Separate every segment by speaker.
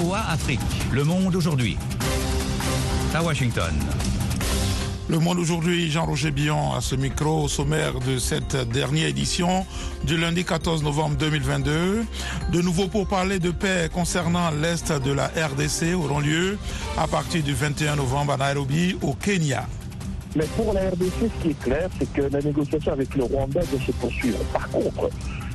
Speaker 1: VOA Afrique, le monde aujourd'hui. À Washington.
Speaker 2: Le Monde aujourd'hui, Jean-Roger Billon à ce micro au sommaire de cette dernière édition du lundi 14 novembre 2022. De nouveau pour parler de paix concernant l'Est de la RDC auront lieu à partir du 21 novembre à Nairobi au Kenya.
Speaker 3: Mais pour la RDC, ce qui est clair, c'est que la négociation avec le Rwanda doit se poursuivre. Par contre,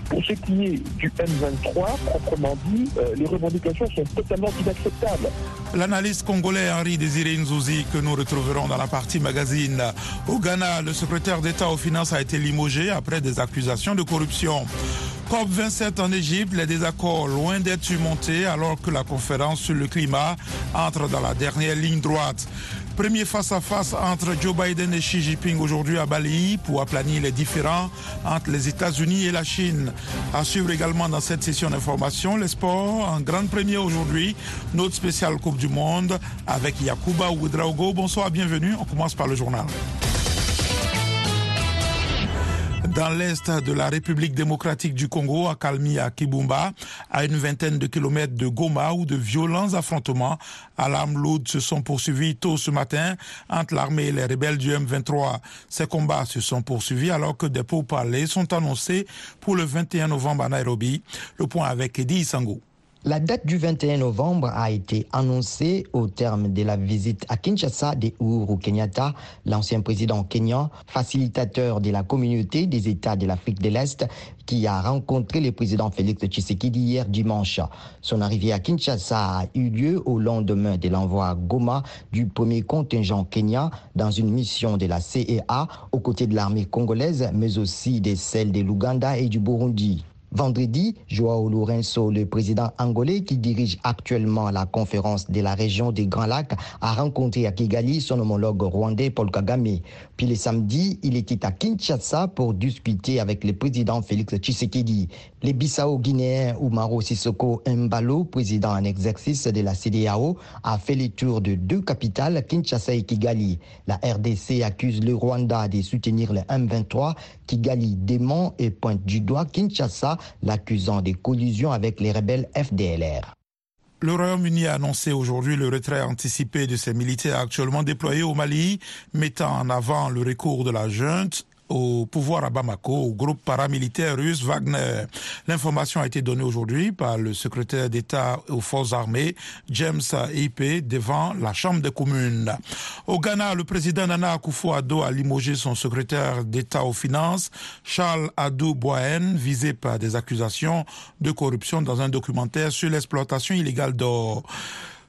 Speaker 3: pour ce qui est du M23, proprement dit, euh, les revendications sont totalement inacceptables.
Speaker 2: L'analyste congolais Henri Désiré Nzouzi, que nous retrouverons dans la partie magazine. Au Ghana, le secrétaire d'État aux Finances a été limogé après des accusations de corruption. COP27 en Égypte, les désaccords loin d'être surmontés alors que la conférence sur le climat entre dans la dernière ligne droite. Premier face-à-face entre Joe Biden et Xi Jinping aujourd'hui à Bali pour aplanir les différends entre les États-Unis et la Chine. À suivre également dans cette session d'information, les sports en grande première aujourd'hui, notre spéciale Coupe du Monde avec Yakuba Ouedraogo. Bonsoir, bienvenue. On commence par le journal. Dans l'est de la République démocratique du Congo, à Kalmi, à Kibumba, à une vingtaine de kilomètres de Goma, où de violents affrontements à l'arme lourde se sont poursuivis tôt ce matin entre l'armée et les rebelles du M23. Ces combats se sont poursuivis alors que des pourparlers sont annoncés pour le 21 novembre à Nairobi. Le point avec Eddie Sango.
Speaker 4: La date du 21 novembre a été annoncée au terme de la visite à Kinshasa d'Ouru Kenyatta, l'ancien président kenyan, facilitateur de la communauté des États de l'Afrique de l'Est, qui a rencontré le président Félix Tshisekedi hier dimanche. Son arrivée à Kinshasa a eu lieu au lendemain de l'envoi à Goma du premier contingent kenyan dans une mission de la CEA aux côtés de l'armée congolaise, mais aussi de celles de l'Ouganda et du Burundi. Vendredi, Joao Lourenço, le président angolais qui dirige actuellement la conférence de la région des Grands Lacs, a rencontré à Kigali son homologue rwandais Paul Kagame. Puis le samedi, il était à Kinshasa pour discuter avec le président Félix Tshisekedi. Les Bissau-Guinéens Oumaro Sissoko Mbalo, président en exercice de la CDAO, a fait le tour de deux capitales, Kinshasa et Kigali. La RDC accuse le Rwanda de soutenir le M23. Kigali dément et pointe du doigt Kinshasa l'accusant de collusion avec les rebelles FDLR.
Speaker 2: Le Royaume-Uni a annoncé aujourd'hui le retrait anticipé de ses militaires actuellement déployés au Mali, mettant en avant le recours de la junte au pouvoir à Bamako, au groupe paramilitaire russe Wagner. L'information a été donnée aujourd'hui par le secrétaire d'État aux forces armées, James IP, devant la Chambre des communes. Au Ghana, le président Nana Akufo-Addo a limogé son secrétaire d'État aux finances, Charles Adou Boen, visé par des accusations de corruption dans un documentaire sur l'exploitation illégale d'or.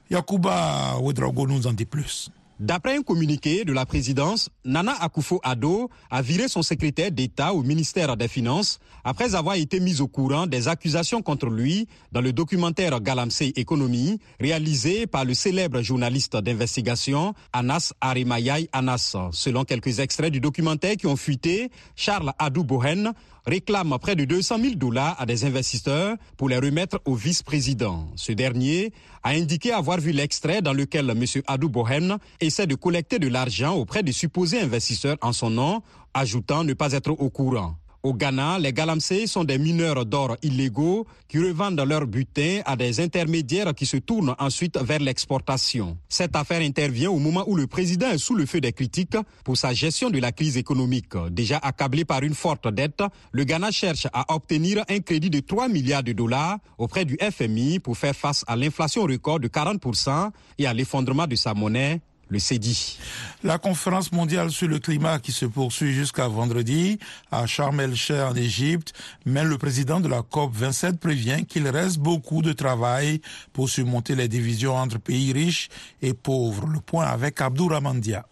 Speaker 2: Yakuba Ouedraogo nous en dit plus.
Speaker 5: D'après un communiqué de la présidence, Nana Akufo-Addo a viré son secrétaire d'État au ministère des Finances après avoir été mis au courant des accusations contre lui dans le documentaire Galamsey Économie réalisé par le célèbre journaliste d'investigation Anas Arimayai Anas. Selon quelques extraits du documentaire qui ont fuité, Charles Adou Bohen réclame près de 200 000 dollars à des investisseurs pour les remettre au vice-président. Ce dernier a indiqué avoir vu l'extrait dans lequel M. Adou Bohen essaie de collecter de l'argent auprès de supposés investisseurs en son nom, ajoutant ne pas être au courant. Au Ghana, les galamsey sont des mineurs d'or illégaux qui revendent leur butin à des intermédiaires qui se tournent ensuite vers l'exportation. Cette affaire intervient au moment où le président est sous le feu des critiques pour sa gestion de la crise économique. Déjà accablé par une forte dette, le Ghana cherche à obtenir un crédit de 3 milliards de dollars auprès du FMI pour faire face à l'inflation record de 40% et à l'effondrement de sa monnaie le CEDI.
Speaker 2: La conférence mondiale sur le climat qui se poursuit jusqu'à vendredi à Sharm el-Sheikh en Égypte, mais le président de la COP 27 prévient qu'il reste beaucoup de travail pour surmonter les divisions entre pays riches et pauvres. Le point avec Abdouramandia.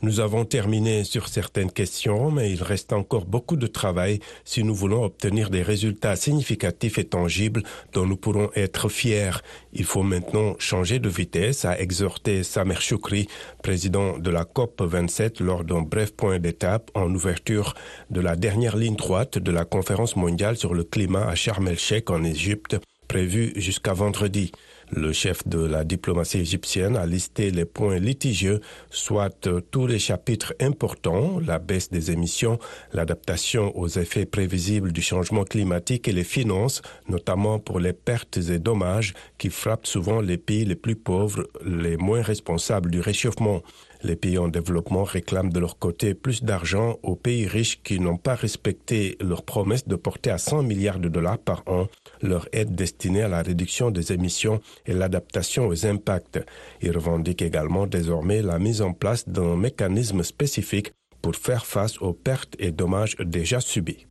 Speaker 6: Nous avons terminé sur certaines questions, mais il reste encore beaucoup de travail si nous voulons obtenir des résultats significatifs et tangibles dont nous pourrons être fiers. Il faut maintenant changer de vitesse, a exhorté Samer Choukri, président de la COP 27, lors d'un bref point d'étape en ouverture de la dernière ligne droite de la conférence mondiale sur le climat à Sharm el-Sheikh en Égypte, prévue jusqu'à vendredi. Le chef de la diplomatie égyptienne a listé les points litigieux, soit tous les chapitres importants, la baisse des émissions, l'adaptation aux effets prévisibles du changement climatique et les finances, notamment pour les pertes et dommages qui frappent souvent les pays les plus pauvres, les moins responsables du réchauffement. Les pays en développement réclament de leur côté plus d'argent aux pays riches qui n'ont pas respecté leur promesse de porter à 100 milliards de dollars par an leur aide destinée à la réduction des émissions et l'adaptation aux impacts. Ils revendiquent également désormais la mise en place d'un mécanisme spécifique pour faire face aux pertes et dommages déjà subis.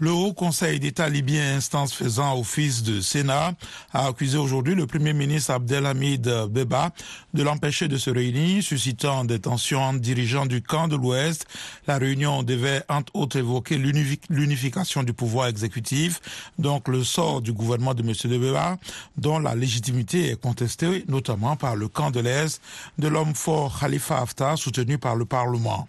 Speaker 2: Le Haut Conseil d'État libyen, instance faisant office de Sénat, a accusé aujourd'hui le Premier ministre Abdelhamid Beba de l'empêcher de se réunir, suscitant des tensions entre dirigeants du camp de l'Ouest. La réunion devait entre autres évoquer l'unification du pouvoir exécutif, donc le sort du gouvernement de M. Beba, dont la légitimité est contestée notamment par le camp de l'Est de l'homme fort Khalifa Haftar, soutenu par le Parlement.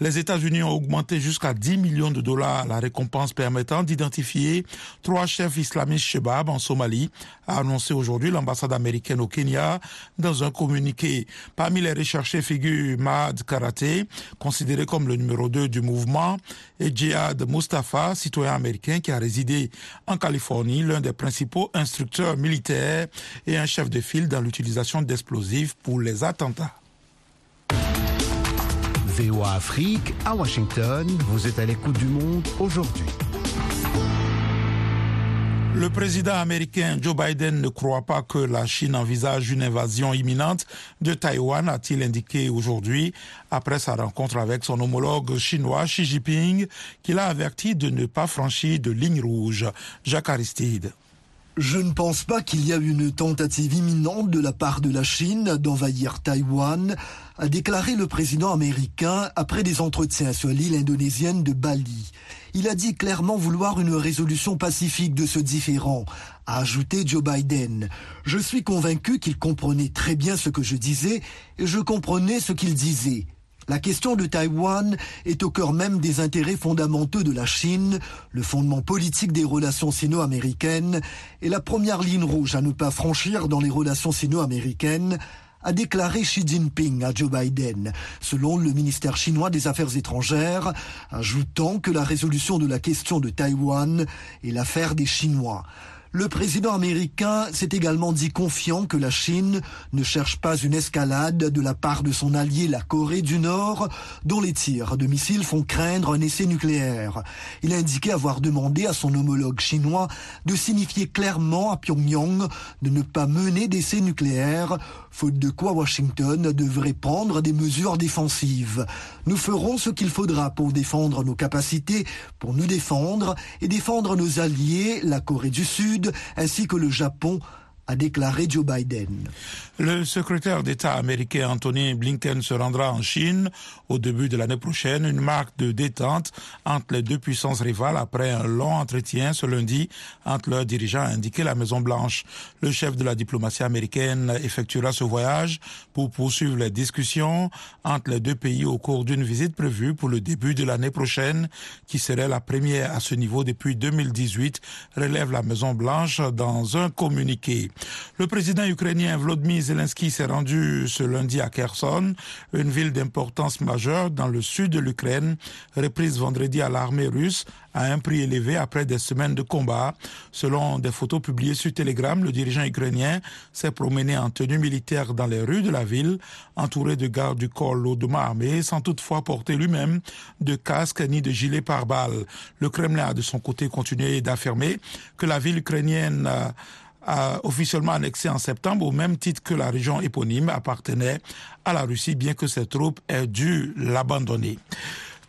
Speaker 2: Les États-Unis ont augmenté jusqu'à 10 millions de dollars la récompense permettant d'identifier trois chefs islamistes Shebab en Somalie, a annoncé aujourd'hui l'ambassade américaine au Kenya dans un communiqué. Parmi les recherchés figurent Mahad Karate, considéré comme le numéro 2 du mouvement, et Jihad Mustafa, citoyen américain qui a résidé en Californie, l'un des principaux instructeurs militaires et un chef de file dans l'utilisation d'explosifs pour les attentats.
Speaker 7: VOA Afrique, à Washington, vous êtes à l'écoute du monde aujourd'hui.
Speaker 2: Le président américain Joe Biden ne croit pas que la Chine envisage une invasion imminente de Taïwan, a-t-il indiqué aujourd'hui, après sa rencontre avec son homologue chinois Xi Jinping, qu'il a averti de ne pas franchir de ligne rouge. Jacques Aristide.
Speaker 8: Je ne pense pas qu'il y a une tentative imminente de la part de la Chine d'envahir Taïwan, a déclaré le président américain après des entretiens sur l'île indonésienne de Bali. Il a dit clairement vouloir une résolution pacifique de ce différend, a ajouté Joe Biden. Je suis convaincu qu'il comprenait très bien ce que je disais et je comprenais ce qu'il disait. La question de Taïwan est au cœur même des intérêts fondamentaux de la Chine, le fondement politique des relations sino-américaines et la première ligne rouge à ne pas franchir dans les relations sino-américaines, a déclaré Xi Jinping à Joe Biden, selon le ministère chinois des Affaires étrangères, ajoutant que la résolution de la question de Taïwan est l'affaire des Chinois. Le président américain s'est également dit confiant que la Chine ne cherche pas une escalade de la part de son allié la Corée du Nord, dont les tirs de missiles font craindre un essai nucléaire. Il a indiqué avoir demandé à son homologue chinois de signifier clairement à Pyongyang de ne pas mener d'essais nucléaires, faute de quoi Washington devrait prendre des mesures défensives. Nous ferons ce qu'il faudra pour défendre nos capacités, pour nous défendre et défendre nos alliés, la Corée du Sud, ainsi que le Japon a déclaré Joe Biden.
Speaker 2: Le secrétaire d'État américain Anthony Blinken se rendra en Chine au début de l'année prochaine, une marque de détente entre les deux puissances rivales après un long entretien ce lundi entre leurs dirigeants, a indiqué la Maison-Blanche. Le chef de la diplomatie américaine effectuera ce voyage pour poursuivre les discussions entre les deux pays au cours d'une visite prévue pour le début de l'année prochaine, qui serait la première à ce niveau depuis 2018, relève la Maison-Blanche dans un communiqué. Le président ukrainien Volodymyr Zelensky s'est rendu ce lundi à Kherson, une ville d'importance majeure dans le sud de l'Ukraine, reprise vendredi à l'armée russe à un prix élevé après des semaines de combat. Selon des photos publiées sur Telegram, le dirigeant ukrainien s'est promené en tenue militaire dans les rues de la ville, entouré de gardes du corps lourdement armés, sans toutefois porter lui-même de casque ni de gilet pare-balles. Le Kremlin a de son côté continué d'affirmer que la ville ukrainienne officiellement annexé en septembre au même titre que la région éponyme appartenait à la Russie, bien que ses troupes aient dû l'abandonner.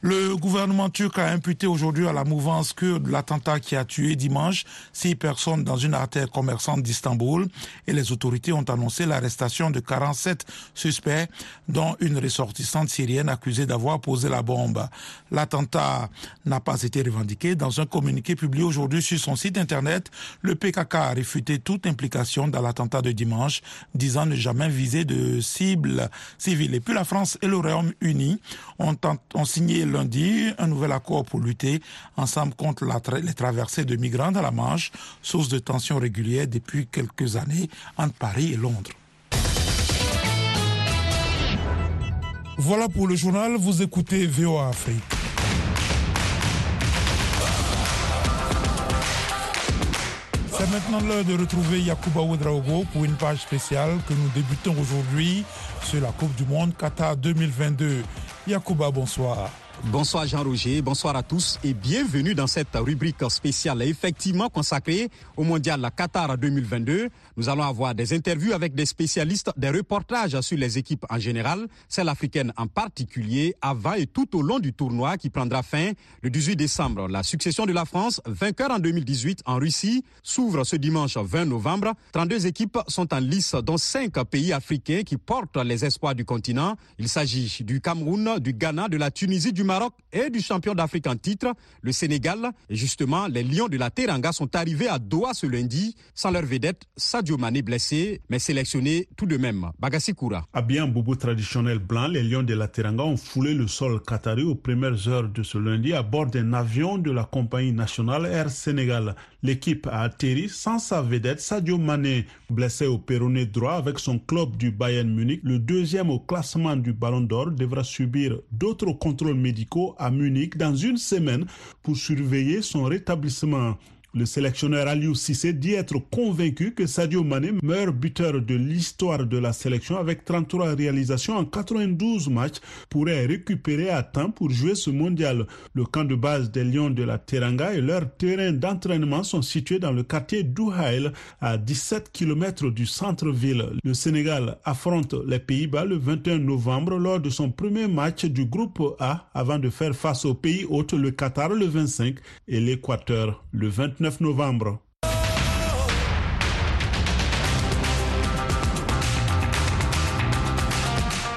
Speaker 2: Le gouvernement turc a imputé aujourd'hui à la mouvance kurde l'attentat qui a tué dimanche six personnes dans une artère commerçante d'Istanbul et les autorités ont annoncé l'arrestation de 47 suspects dont une ressortissante syrienne accusée d'avoir posé la bombe. L'attentat n'a pas été revendiqué. Dans un communiqué publié aujourd'hui sur son site internet, le PKK a réfuté toute implication dans l'attentat de dimanche, disant ne jamais viser de cible civile. Et puis la France et le Royaume-Uni ont, ont signé lundi un nouvel accord pour lutter ensemble contre les traversées de migrants dans la Manche, source de tensions régulières depuis quelques années entre Paris et Londres. Voilà pour le journal, vous écoutez VOA Afrique. C'est maintenant l'heure de retrouver Yacouba Ouedraogo pour une page spéciale que nous débutons aujourd'hui sur la Coupe du Monde Qatar 2022. Yacouba, bonsoir.
Speaker 5: Bonsoir Jean-Roger, bonsoir à tous et bienvenue dans cette rubrique spéciale effectivement consacrée au Mondial Qatar 2022. Nous allons avoir des interviews avec des spécialistes, des reportages sur les équipes en général, celle africaine en particulier, avant et tout au long du tournoi qui prendra fin le 18 décembre. La succession de la France, vainqueur en 2018 en Russie, s'ouvre ce dimanche 20 novembre. 32 équipes sont en lice, dont 5 pays africains qui portent les espoirs du continent. Il s'agit du Cameroun, du Ghana, de la Tunisie, du Maroc et du champion d'Afrique en titre, le Sénégal. Et justement, les Lions de la Teranga sont arrivés à Doha ce lundi, sans leur vedette, Sadio Mané blessé, mais sélectionné tout de même. Bagassi Koura.
Speaker 9: Habillé en boubou traditionnel blanc, les Lions de la Teranga ont foulé le sol qatari aux premières heures de ce lundi à bord d'un avion de la compagnie nationale Air Sénégal. L'équipe a atterri sans sa vedette Sadio Mané, blessé au péroné droit avec son club du Bayern Munich. Le deuxième au classement du Ballon d'Or devra subir d'autres contrôles médicaux à Munich dans une semaine pour surveiller son rétablissement. Le sélectionneur Aliou Cissé dit être convaincu que Sadio Mané, meilleur buteur de l'histoire de la sélection avec 33 réalisations en 92 matchs, pourrait récupérer à temps pour jouer ce mondial. Le camp de base des Lions de la Teranga et leur terrain d'entraînement sont situés dans le quartier d'Ouhaïl, à 17 km du centre-ville. Le Sénégal affronte les Pays-Bas le 21 novembre lors de son premier match du groupe A avant de faire face au pays hôte le Qatar le 25 et l'Équateur le 29 novembre.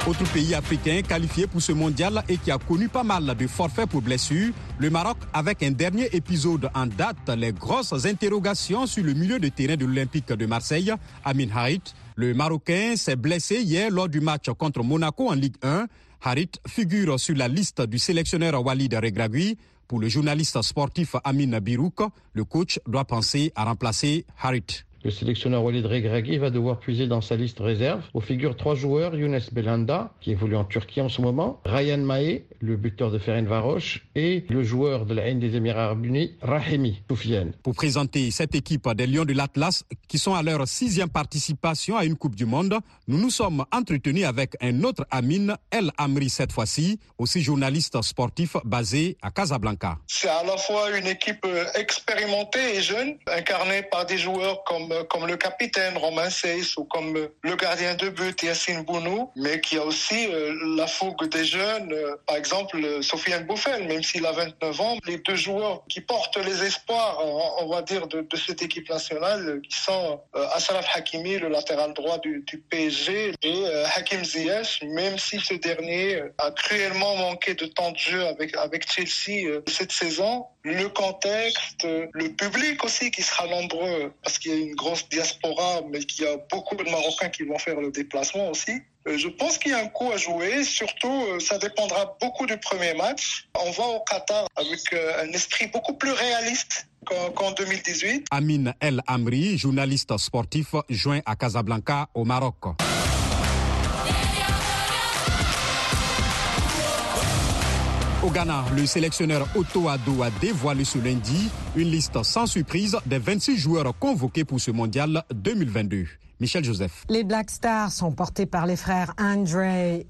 Speaker 5: Autre pays africain qualifié pour ce mondial et qui a connu pas mal de forfaits pour blessures, le Maroc avec un dernier épisode en date, les grosses interrogations sur le milieu de terrain de l'Olympique de Marseille, Amin Harit. Le Marocain s'est blessé hier lors du match contre Monaco en Ligue 1. Harit figure sur la liste du sélectionneur Walid Regragui. Pour le journaliste sportif Amin Birouk, le coach doit penser à remplacer Harit.
Speaker 10: Le sélectionneur Walid Regragui va devoir puiser dans sa liste réserve où figurent trois joueurs, Younes Belanda, qui évolue en Turquie en ce moment, Ryan Mahé, le buteur de Ferencvaros, et le joueur de la haine des Émirats Arabes Unis, Rahimi Soufiane.
Speaker 5: Pour présenter cette équipe des Lions de l'Atlas, qui sont à leur sixième participation à une Coupe du Monde, nous nous sommes entretenus avec un autre Amin, El Amri cette fois-ci, aussi journaliste sportif basé à Casablanca.
Speaker 11: C'est à la fois une équipe expérimentée et jeune, incarnée par des joueurs comme comme le capitaine Romain Seyss ou comme le gardien de but Yassine Bounou, mais qui a aussi euh, la fougue des jeunes, euh, par exemple Sofiane Bouffel, même s'il a 29 ans, les deux joueurs qui portent les espoirs, on va dire, de, cette équipe nationale, qui sont euh, Hakimi, le latéral droit du, PSG, et Hakim Ziyech, même si ce dernier a cruellement manqué de temps de jeu avec Chelsea cette saison, le contexte, le public aussi qui sera nombreux, parce qu'il y a une grosse diaspora, mais qu'il y a beaucoup de Marocains qui vont faire le déplacement aussi. Euh, je pense qu'il y a un coup à jouer, surtout euh, ça dépendra beaucoup du premier match. On va au Qatar avec euh, un esprit beaucoup plus réaliste qu'en 2018.
Speaker 5: Amin El Amri, journaliste sportif, joint à Casablanca au Maroc. Au Ghana, le sélectionneur Otto Addo a dévoilé ce lundi une liste sans surprise des 26 joueurs convoqués pour ce mondial 2022. Michel Joseph.
Speaker 12: Les Black Stars sont portés par les frères Andre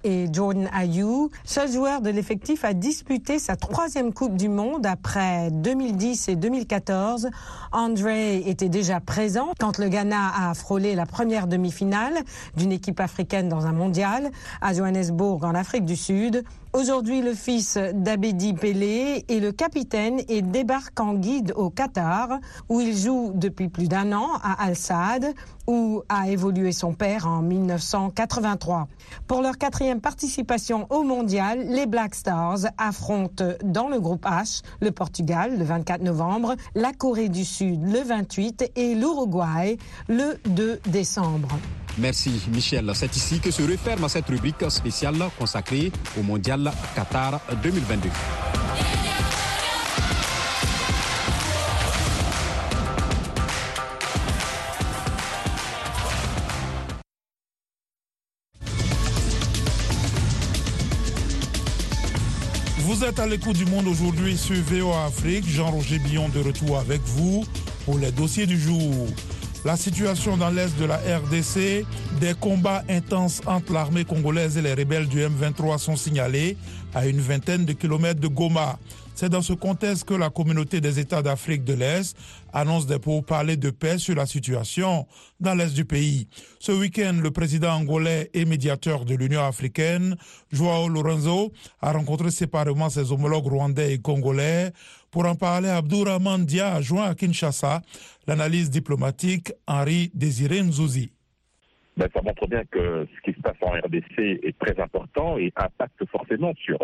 Speaker 12: et Jordan Ayou. Seul joueur de l'effectif a disputé sa troisième Coupe du Monde après 2010 et 2014. Andre était déjà présent quand le Ghana a frôlé la première demi-finale d'une équipe africaine dans un mondial à Johannesburg en Afrique du Sud. Aujourd'hui, le fils d'Abedi Pelé est le capitaine et débarque en guide au Qatar, où il joue depuis plus d'un an à Al-Saad, où a évolué son père en 1983. Pour leur quatrième participation au mondial, les Black Stars affrontent dans le groupe H le Portugal le 24 novembre, la Corée du Sud le 28 et l'Uruguay le 2 décembre.
Speaker 5: Merci Michel. C'est ici que se referme cette rubrique spéciale consacrée au Mondial Qatar 2022.
Speaker 2: Vous êtes à l'écoute du monde aujourd'hui sur VOA Afrique. Jean-Roger Billon de retour avec vous pour les dossiers du jour. La situation dans l'est de la RDC, des combats intenses entre l'armée congolaise et les rebelles du M23 sont signalés à une vingtaine de kilomètres de Goma. C'est dans ce contexte que la communauté des États d'Afrique de l'Est annonce des pourparlers de paix sur la situation dans l'Est du pays. Ce week-end, le président angolais et médiateur de l'Union africaine, Joao Lorenzo, a rencontré séparément ses homologues rwandais et congolais. Pour en parler, Abdourahman Dia a joint à Kinshasa l'analyse diplomatique Henri Désiré Nzouzi.
Speaker 13: Ben, ça montre bien que ce qui se passe en RDC est très important et impacte forcément sur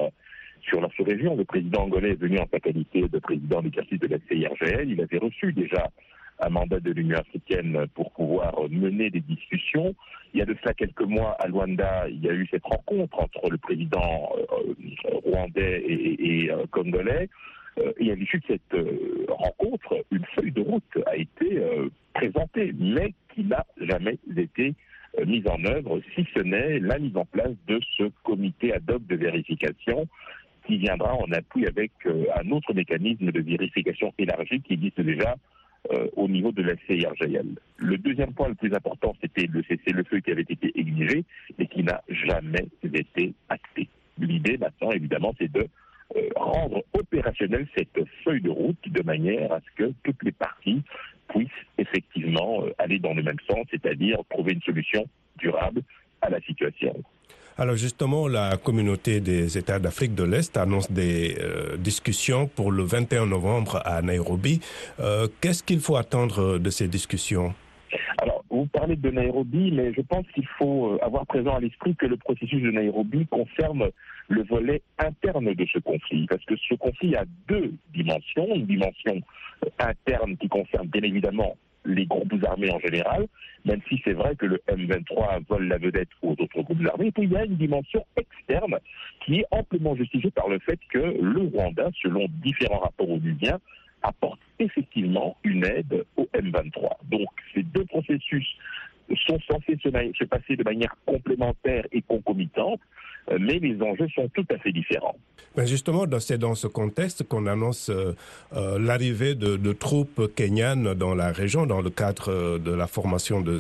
Speaker 13: sur la sous-région. Le président angolais est venu en sa qualité de président d'exercice de la CIRGL. Il avait reçu déjà un mandat de l'Union africaine pour pouvoir mener des discussions. Il y a de cela quelques mois à Luanda, il y a eu cette rencontre entre le président euh, rwandais et, et euh, congolais. Euh, et à l'issue de cette euh, rencontre, une feuille de route a été euh, présentée, mais qui n'a jamais été mise en œuvre, si ce n'est la mise en place de ce comité ad hoc de vérification qui viendra en appui avec un autre mécanisme de vérification élargie qui existe déjà au niveau de la CIRGL. Le deuxième point le plus important, c'était le cessez-le-feu qui avait été exigé, mais qui n'a jamais été acté. L'idée maintenant, évidemment, c'est de rendre opérationnelle cette feuille de route de manière à ce que toutes les parties puissent effectivement euh, aller dans le même sens, c'est-à-dire trouver une solution durable à la situation.
Speaker 6: Alors justement, la communauté des États d'Afrique de l'Est annonce des euh, discussions pour le 21 novembre à Nairobi. Euh, Qu'est-ce qu'il faut attendre de ces discussions?
Speaker 13: Vous parlez de Nairobi, mais je pense qu'il faut avoir présent à l'esprit que le processus de Nairobi concerne le volet interne de ce conflit, parce que ce conflit a deux dimensions, une dimension interne qui concerne bien évidemment les groupes armés en général, même si c'est vrai que le M23 vole la vedette aux autres groupes armés. Et puis il y a une dimension externe qui est amplement justifiée par le fait que le Rwanda, selon différents rapports onusiens, apporte effectivement une aide au M23. Donc ces deux processus sont censés se, se passer de manière complémentaire et concomitante, mais les enjeux sont tout à fait différents.
Speaker 6: Ben justement, c'est dans ce contexte qu'on annonce euh, euh, l'arrivée de, troupes kenyanes dans la région, dans le cadre de la formation de,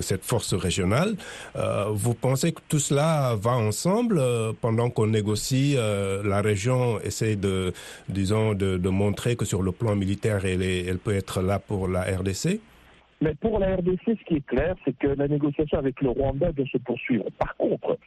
Speaker 6: cette force régionale. Euh, vous pensez que tout cela va ensemble euh, pendant qu'on négocie La région essaie de, disons, de, montrer que sur le plan militaire, elle peut être là pour la RDC
Speaker 3: mais pour la RDC, ce qui est clair, c'est que la négociation avec le Rwanda doit se poursuivre. Par contre,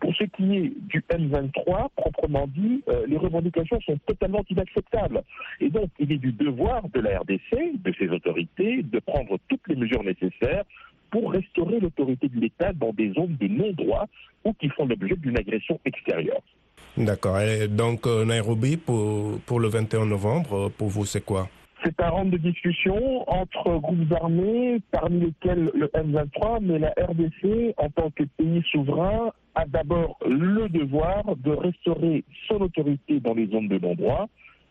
Speaker 3: pour ce qui est du M23, proprement dit, euh, les revendications sont totalement inacceptables. Et donc, il est du devoir de la RDC, de ses autorités, de prendre toutes les mesures nécessaires pour restaurer l'autorité de l'État dans des zones de non-droit ou qui font l'objet d'une agression extérieure.
Speaker 6: D'accord. Et donc, euh, Nairobi, pour, pour le 21 novembre, pour vous, c'est quoi?
Speaker 3: C'est un round de discussion entre groupes armés, parmi lesquels le M23, mais la RDC, en tant que pays souverain, a d'abord le devoir de restaurer son autorité dans les zones de non-droit.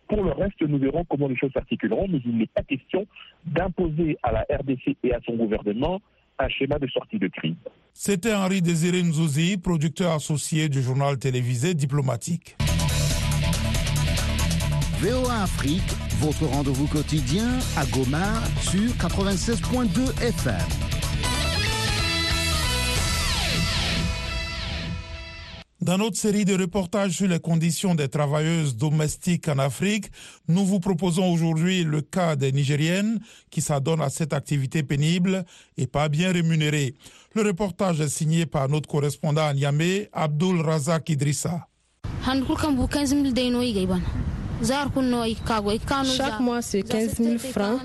Speaker 3: Pour le reste, nous verrons comment les choses s'articuleront, mais il n'est pas question d'imposer à la RDC et à son gouvernement un schéma de sortie de crise.
Speaker 2: C'était Henri Désiré Nzouzi, producteur associé du journal télévisé diplomatique.
Speaker 7: VOA Afrique, votre rendez-vous quotidien à Goma sur 96.2 FM.
Speaker 2: Dans notre série de reportages sur les conditions des travailleuses domestiques en Afrique, nous vous proposons aujourd'hui le cas des Nigériennes qui s'adonnent à cette activité pénible et pas bien rémunérée. Le reportage est signé par notre correspondant à Niamey, Abdul Razak Idrissa.
Speaker 14: Chaque mois, c'est 15 000 francs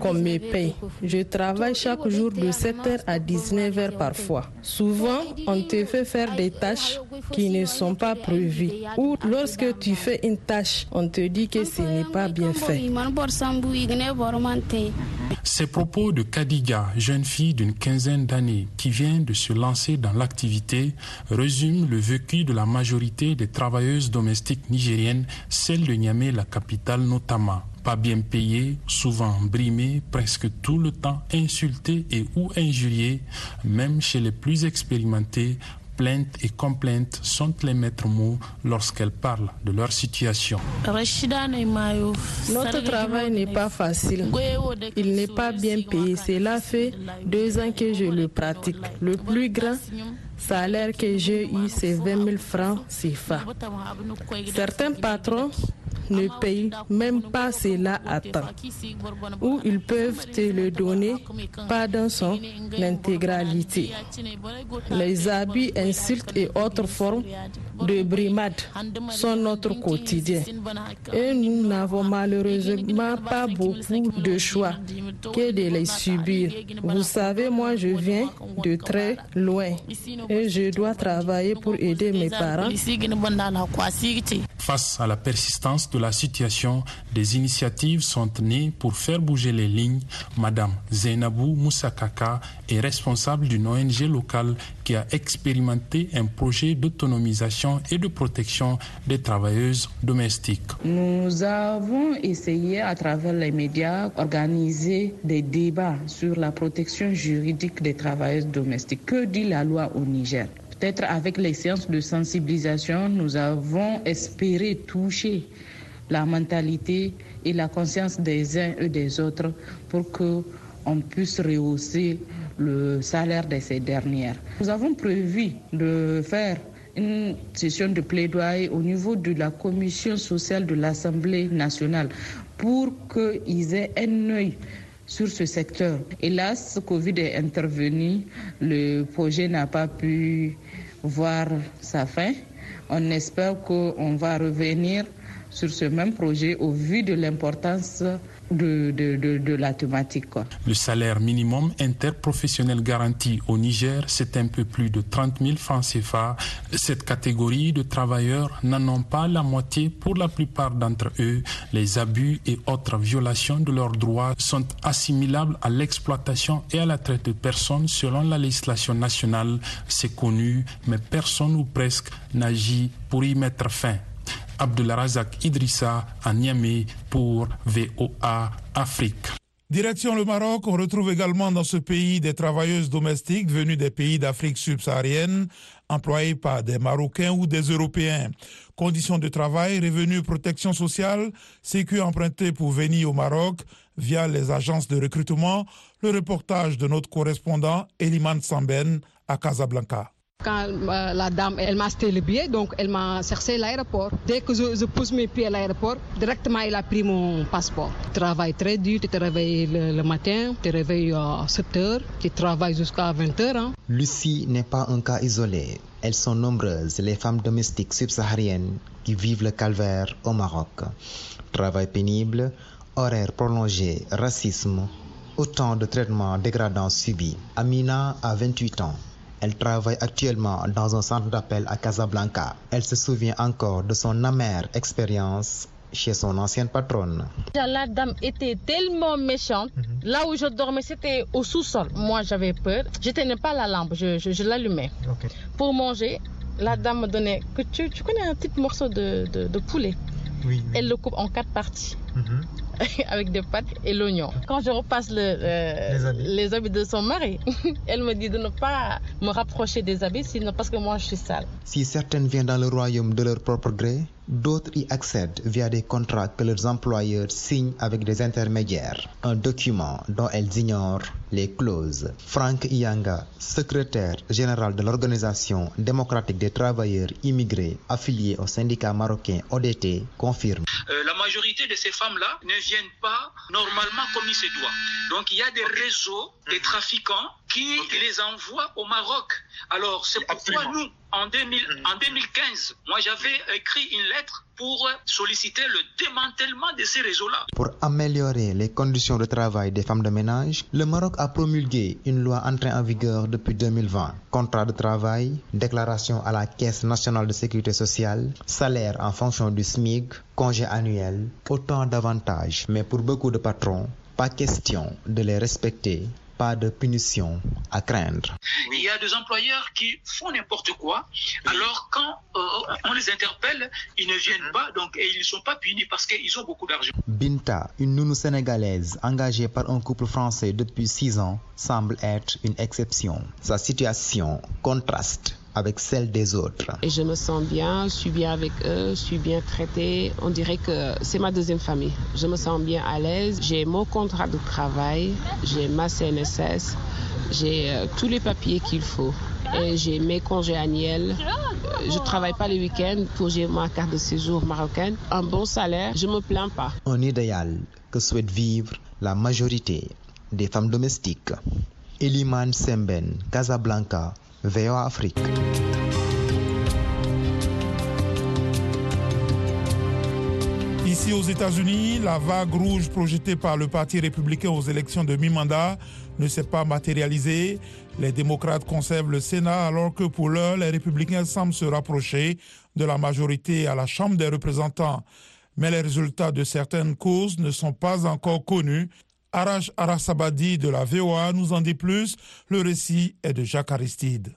Speaker 14: qu'on me paye. Je travaille chaque jour de 7h à 19h parfois. Souvent, on te fait faire des tâches qui ne sont pas prévues. Ou lorsque tu fais une tâche, on te dit que ce n'est pas bien fait.
Speaker 15: Ces propos de Kadiga, jeune fille d'une quinzaine d'années qui vient de se lancer dans l'activité, résument le vécu de la majorité des travailleuses domestiques nigériennes, celle de Niamey, la capitale notamment pas bien payées, souvent brimées, presque tout le temps insultées et ou injuriées, même chez les plus expérimentés, plaintes et complaintes sont les maîtres mots lorsqu'elles parlent de leur situation.
Speaker 16: Notre travail n'est pas facile. Il n'est pas bien payé. Cela fait deux ans que je le pratique. Le plus grand salaire que j'ai eu, c'est 20 000 francs CFA. Certains patrons ne payent même pas cela à temps. Ou ils peuvent te le donner pas dans son intégralité. Les habits, insultes et autres formes de brimade sont notre quotidien. Et nous n'avons malheureusement pas beaucoup de choix que de les subir. Vous savez, moi, je viens de très loin et je dois travailler pour aider mes parents.
Speaker 15: Face à la persistance de la situation, des initiatives sont nées pour faire bouger les lignes. Madame Zainabou Moussakaka est responsable d'une ONG locale qui a expérimenté un projet d'autonomisation et de protection des travailleuses domestiques.
Speaker 17: Nous avons essayé à travers les médias organiser des débats sur la protection juridique des travailleuses domestiques. Que dit la loi au Niger? Peut-être avec les séances de sensibilisation, nous avons espéré toucher la mentalité et la conscience des uns et des autres pour que on puisse rehausser le salaire de ces dernières. Nous avons prévu de faire une session de plaidoyer au niveau de la commission sociale de l'Assemblée nationale pour qu'ils aient un œil sur ce secteur. Hélas, Covid est intervenu, le projet n'a pas pu voir sa fin. On espère qu'on va revenir sur ce même projet au vu de l'importance
Speaker 15: Le salaire minimum interprofessionnel garanti au Niger, c'est un peu plus de 30 000 francs CFA. Cette catégorie de travailleurs n'en ont pas la moitié. Pour la plupart d'entre eux, les abus et autres violations de leurs droits sont assimilables à l'exploitation et à la traite de personnes selon la législation nationale. C'est connu, mais personne ou presque n'agit pour y mettre fin. Abdulrazak Idrissa à Niamey pour VOA Afrique.
Speaker 2: Direction le Maroc, on retrouve également dans ce pays des travailleuses domestiques venues des pays d'Afrique subsaharienne, employées par des Marocains ou des Européens. Conditions de travail, revenus, protection sociale, sécu emprunté pour venir au Maroc via les agences de recrutement. Le reportage de notre correspondant Eliman Samben à Casablanca.
Speaker 18: Quand euh, la dame, elle m'a acheté le billet, donc elle m'a cherché l'aéroport. Dès que je, je, pose mes pieds à l'aéroport, directement elle a pris mon passeport. Tu travailles très dur, tu te réveilles le, matin, tu te réveilles à 7 heures, tu travailles jusqu'à 20 heures. Hein.
Speaker 19: Lucie n'est pas un cas isolé. Elles sont nombreuses, les femmes domestiques subsahariennes qui vivent le calvaire au Maroc. Travail pénible, horaires prolongés, racisme, autant de traitements dégradants subis. Amina a 28 ans. Elle travaille actuellement dans un centre d'appel à Casablanca. Elle se souvient encore de son amère expérience chez son ancienne patronne.
Speaker 20: La dame était tellement méchante. Mm -hmm. Là où je dormais, c'était au sous-sol. Moi, j'avais peur. Je tenais pas la lampe, je, je, je l'allumais.
Speaker 19: Okay.
Speaker 20: Pour manger, la dame me donnait que tu, tu connais un petit morceau de, de, de poulet?
Speaker 19: Oui, oui,
Speaker 20: Elle le coupe en quatre parties.
Speaker 19: Mm -hmm.
Speaker 20: avec des pâtes et l'oignon. Quand je repasse le, euh,
Speaker 19: les, habits.
Speaker 20: les, habits. de son mari, elle me dit de ne pas me rapprocher des habits, sinon parce que moi je suis sale.
Speaker 19: Si certaines viennent dans le royaume de leur propre gré, d'autres y accèdent via des contrats que leurs employeurs signent avec des intermédiaires. Un document dont elles ignorent les clauses. Frank Ianga, secrétaire général de l'Organisation démocratique des travailleurs immigrés affiliés au syndicat marocain ODT, confirme.
Speaker 21: Euh, la majorité de ces femmes-là ne viennent pas normalement comme il se doit. Donc il y a des okay. réseaux, des trafiquants qui okay. les envoient au Maroc. Alors c'est pourquoi nous, en, 2000, en 2015, moi j'avais écrit une lettre pour solliciter le démantèlement de ces réseaux-là.
Speaker 19: Pour améliorer les conditions de travail des femmes de ménage, le Maroc a promulgué une loi entrée en vigueur depuis 2020. Contrat de travail, déclaration à la Caisse nationale de sécurité sociale, salaire en fonction du SMIC, congé annuel, autant d'avantages. Mais pour beaucoup de patrons, Pas question de les respecter pas de punition à craindre.
Speaker 21: Il y a des employeurs qui font n'importe quoi, alors quand euh, on les interpelle, ils ne viennent pas, donc et ils ne sont pas punis parce qu'ils ont beaucoup d'argent.
Speaker 19: Binta, une nounou sénégalaise engagée par un couple français depuis six ans, semble être une exception. Sa situation contraste avec celle des autres.
Speaker 22: Et je me sens bien, je suis bien avec eux, je suis bien traitée. On dirait que c'est ma deuxième famille. Je me sens bien à l'aise. J'ai mon contrat de travail, j'ai ma CNSS, j'ai euh, tous les papiers qu'il faut. Et j'ai mes congés annuels. Je travaille pas les week-ends pour j'ai ma carte de séjour marocaine. Un bon salaire, je me plains pas.
Speaker 19: Un idéal que souhaite vivre la majorité des femmes domestiques. Eliman Semben, Casablanca, VOA Afrique.
Speaker 2: Ici aux États-Unis, la vague rouge projetée par le Parti républicain aux élections de mi-mandat ne s'est pas matérialisée. Les démocrates conservent le Sénat alors que pour l'heure, les républicains semblent se rapprocher de la majorité à la Chambre des représentants. Mais les résultats de certaines causes ne sont pas encore connus. Arash Arasabadi de la VOA nous en dit plus. Le récit est de Jacques Aristide.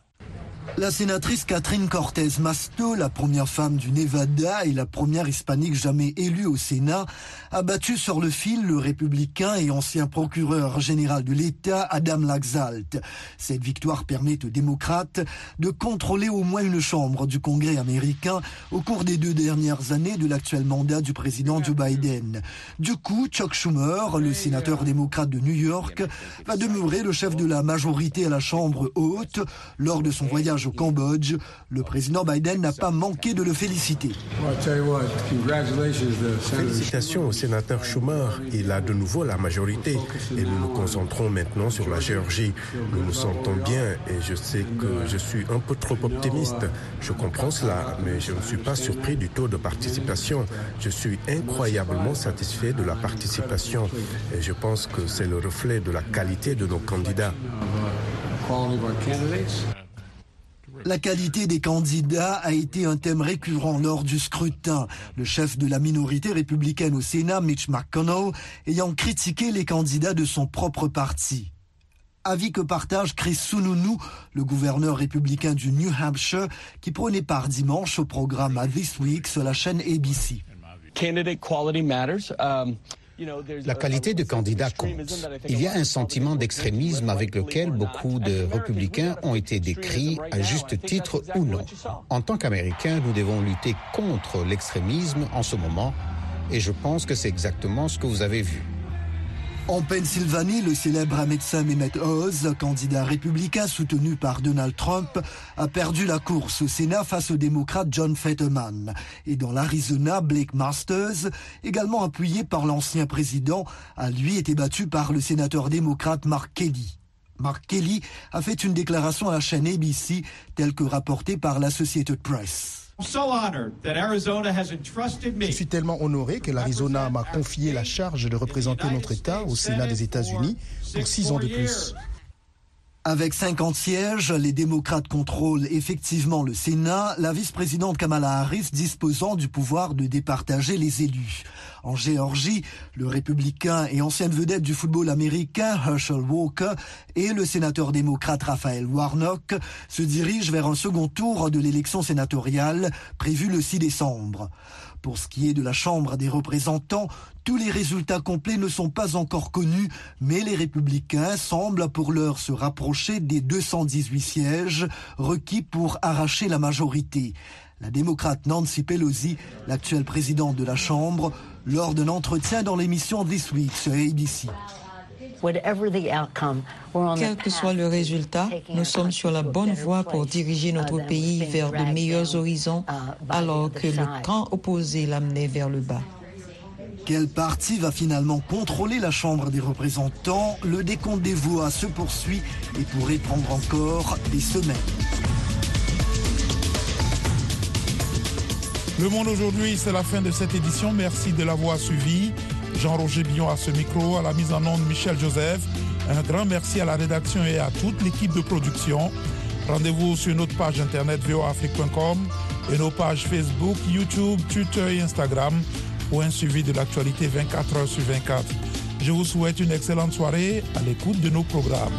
Speaker 8: La sénatrice Catherine Cortez Masto, la première femme du Nevada et la première hispanique jamais élue au Sénat, a battu sur le fil le républicain et ancien procureur général de l'État Adam Laxalt. Cette victoire permet aux démocrates de contrôler au moins une chambre du Congrès américain au cours des deux dernières années de l'actuel mandat du président Joe Biden. Du coup, Chuck Schumer, le sénateur démocrate de New York, va demeurer le chef de la majorité à la Chambre haute lors de son voyage au Cambodge. Le président Biden n'a pas manqué de le féliciter.
Speaker 6: Félicitations au sénateur Schumer. Il a de nouveau la majorité et nous nous concentrons maintenant sur la Géorgie. Nous nous sentons bien et je sais que je suis un peu trop optimiste. Je comprends cela, mais je ne suis pas surpris du taux de participation. Je suis incroyablement satisfait de la participation et je pense que c'est le reflet de la qualité de nos candidats.
Speaker 8: La qualité des candidats a été un thème récurrent lors du scrutin. Le chef de la minorité républicaine au Sénat, Mitch McConnell, ayant critiqué les candidats de son propre parti. Avis que partage Chris Sununu, le gouverneur républicain du New Hampshire, qui prenait part dimanche au programme This Week sur la chaîne ABC.
Speaker 23: La qualité de candidat compte. Il y a un sentiment d'extrémisme avec lequel beaucoup de républicains ont été décrits, à juste titre ou non. En tant qu'Américains, nous devons lutter contre l'extrémisme en ce moment, et je pense que c'est exactement ce que vous avez vu.
Speaker 8: En Pennsylvanie, le célèbre médecin Mehmet Oz, candidat républicain soutenu par Donald Trump, a perdu la course au Sénat face au démocrate John Fetterman. Et dans l'Arizona, Blake Masters, également appuyé par l'ancien président, a lui été battu par le sénateur démocrate Mark Kelly. Mark Kelly a fait une déclaration à la chaîne ABC, telle que rapportée par l'Associated Press.
Speaker 24: Je suis tellement honoré que l'Arizona m'a confié la charge de représenter notre État au Sénat des États-Unis pour six ans de plus.
Speaker 8: Avec 50 sièges, les démocrates contrôlent effectivement le Sénat, la vice-présidente Kamala Harris disposant du pouvoir de départager les élus. En Géorgie, le républicain et ancienne vedette du football américain Herschel Walker et le sénateur démocrate Raphaël Warnock se dirigent vers un second tour de l'élection sénatoriale prévue le 6 décembre. Pour ce qui est de la Chambre des représentants, tous les résultats complets ne sont pas encore connus, mais les républicains semblent pour l'heure se rapprocher des 218 sièges requis pour arracher la majorité. La démocrate Nancy Pelosi, l'actuelle présidente de la Chambre, lors d'un entretien dans l'émission This Week sur ABC.
Speaker 25: Quel que soit le résultat, nous sommes sur la bonne voie pour diriger notre pays vers de meilleurs horizons, alors que le camp opposé l'amenait vers le bas.
Speaker 8: Quel parti va finalement contrôler la Chambre des représentants? Le décompte des voix se poursuit et pourrait prendre encore des semaines.
Speaker 2: Le Monde aujourd'hui, c'est la fin de cette édition. Merci de l'avoir suivi. Jean-Roger Billon à ce micro, à la mise en onde Michel Joseph. Un grand merci à la rédaction et à toute l'équipe de production. Rendez-vous sur notre page internet voafrique.com et nos pages Facebook, YouTube, Twitter et Instagram pour un suivi de l'actualité 24 heures sur 24. Je vous souhaite une excellente soirée à l'écoute de nos programmes.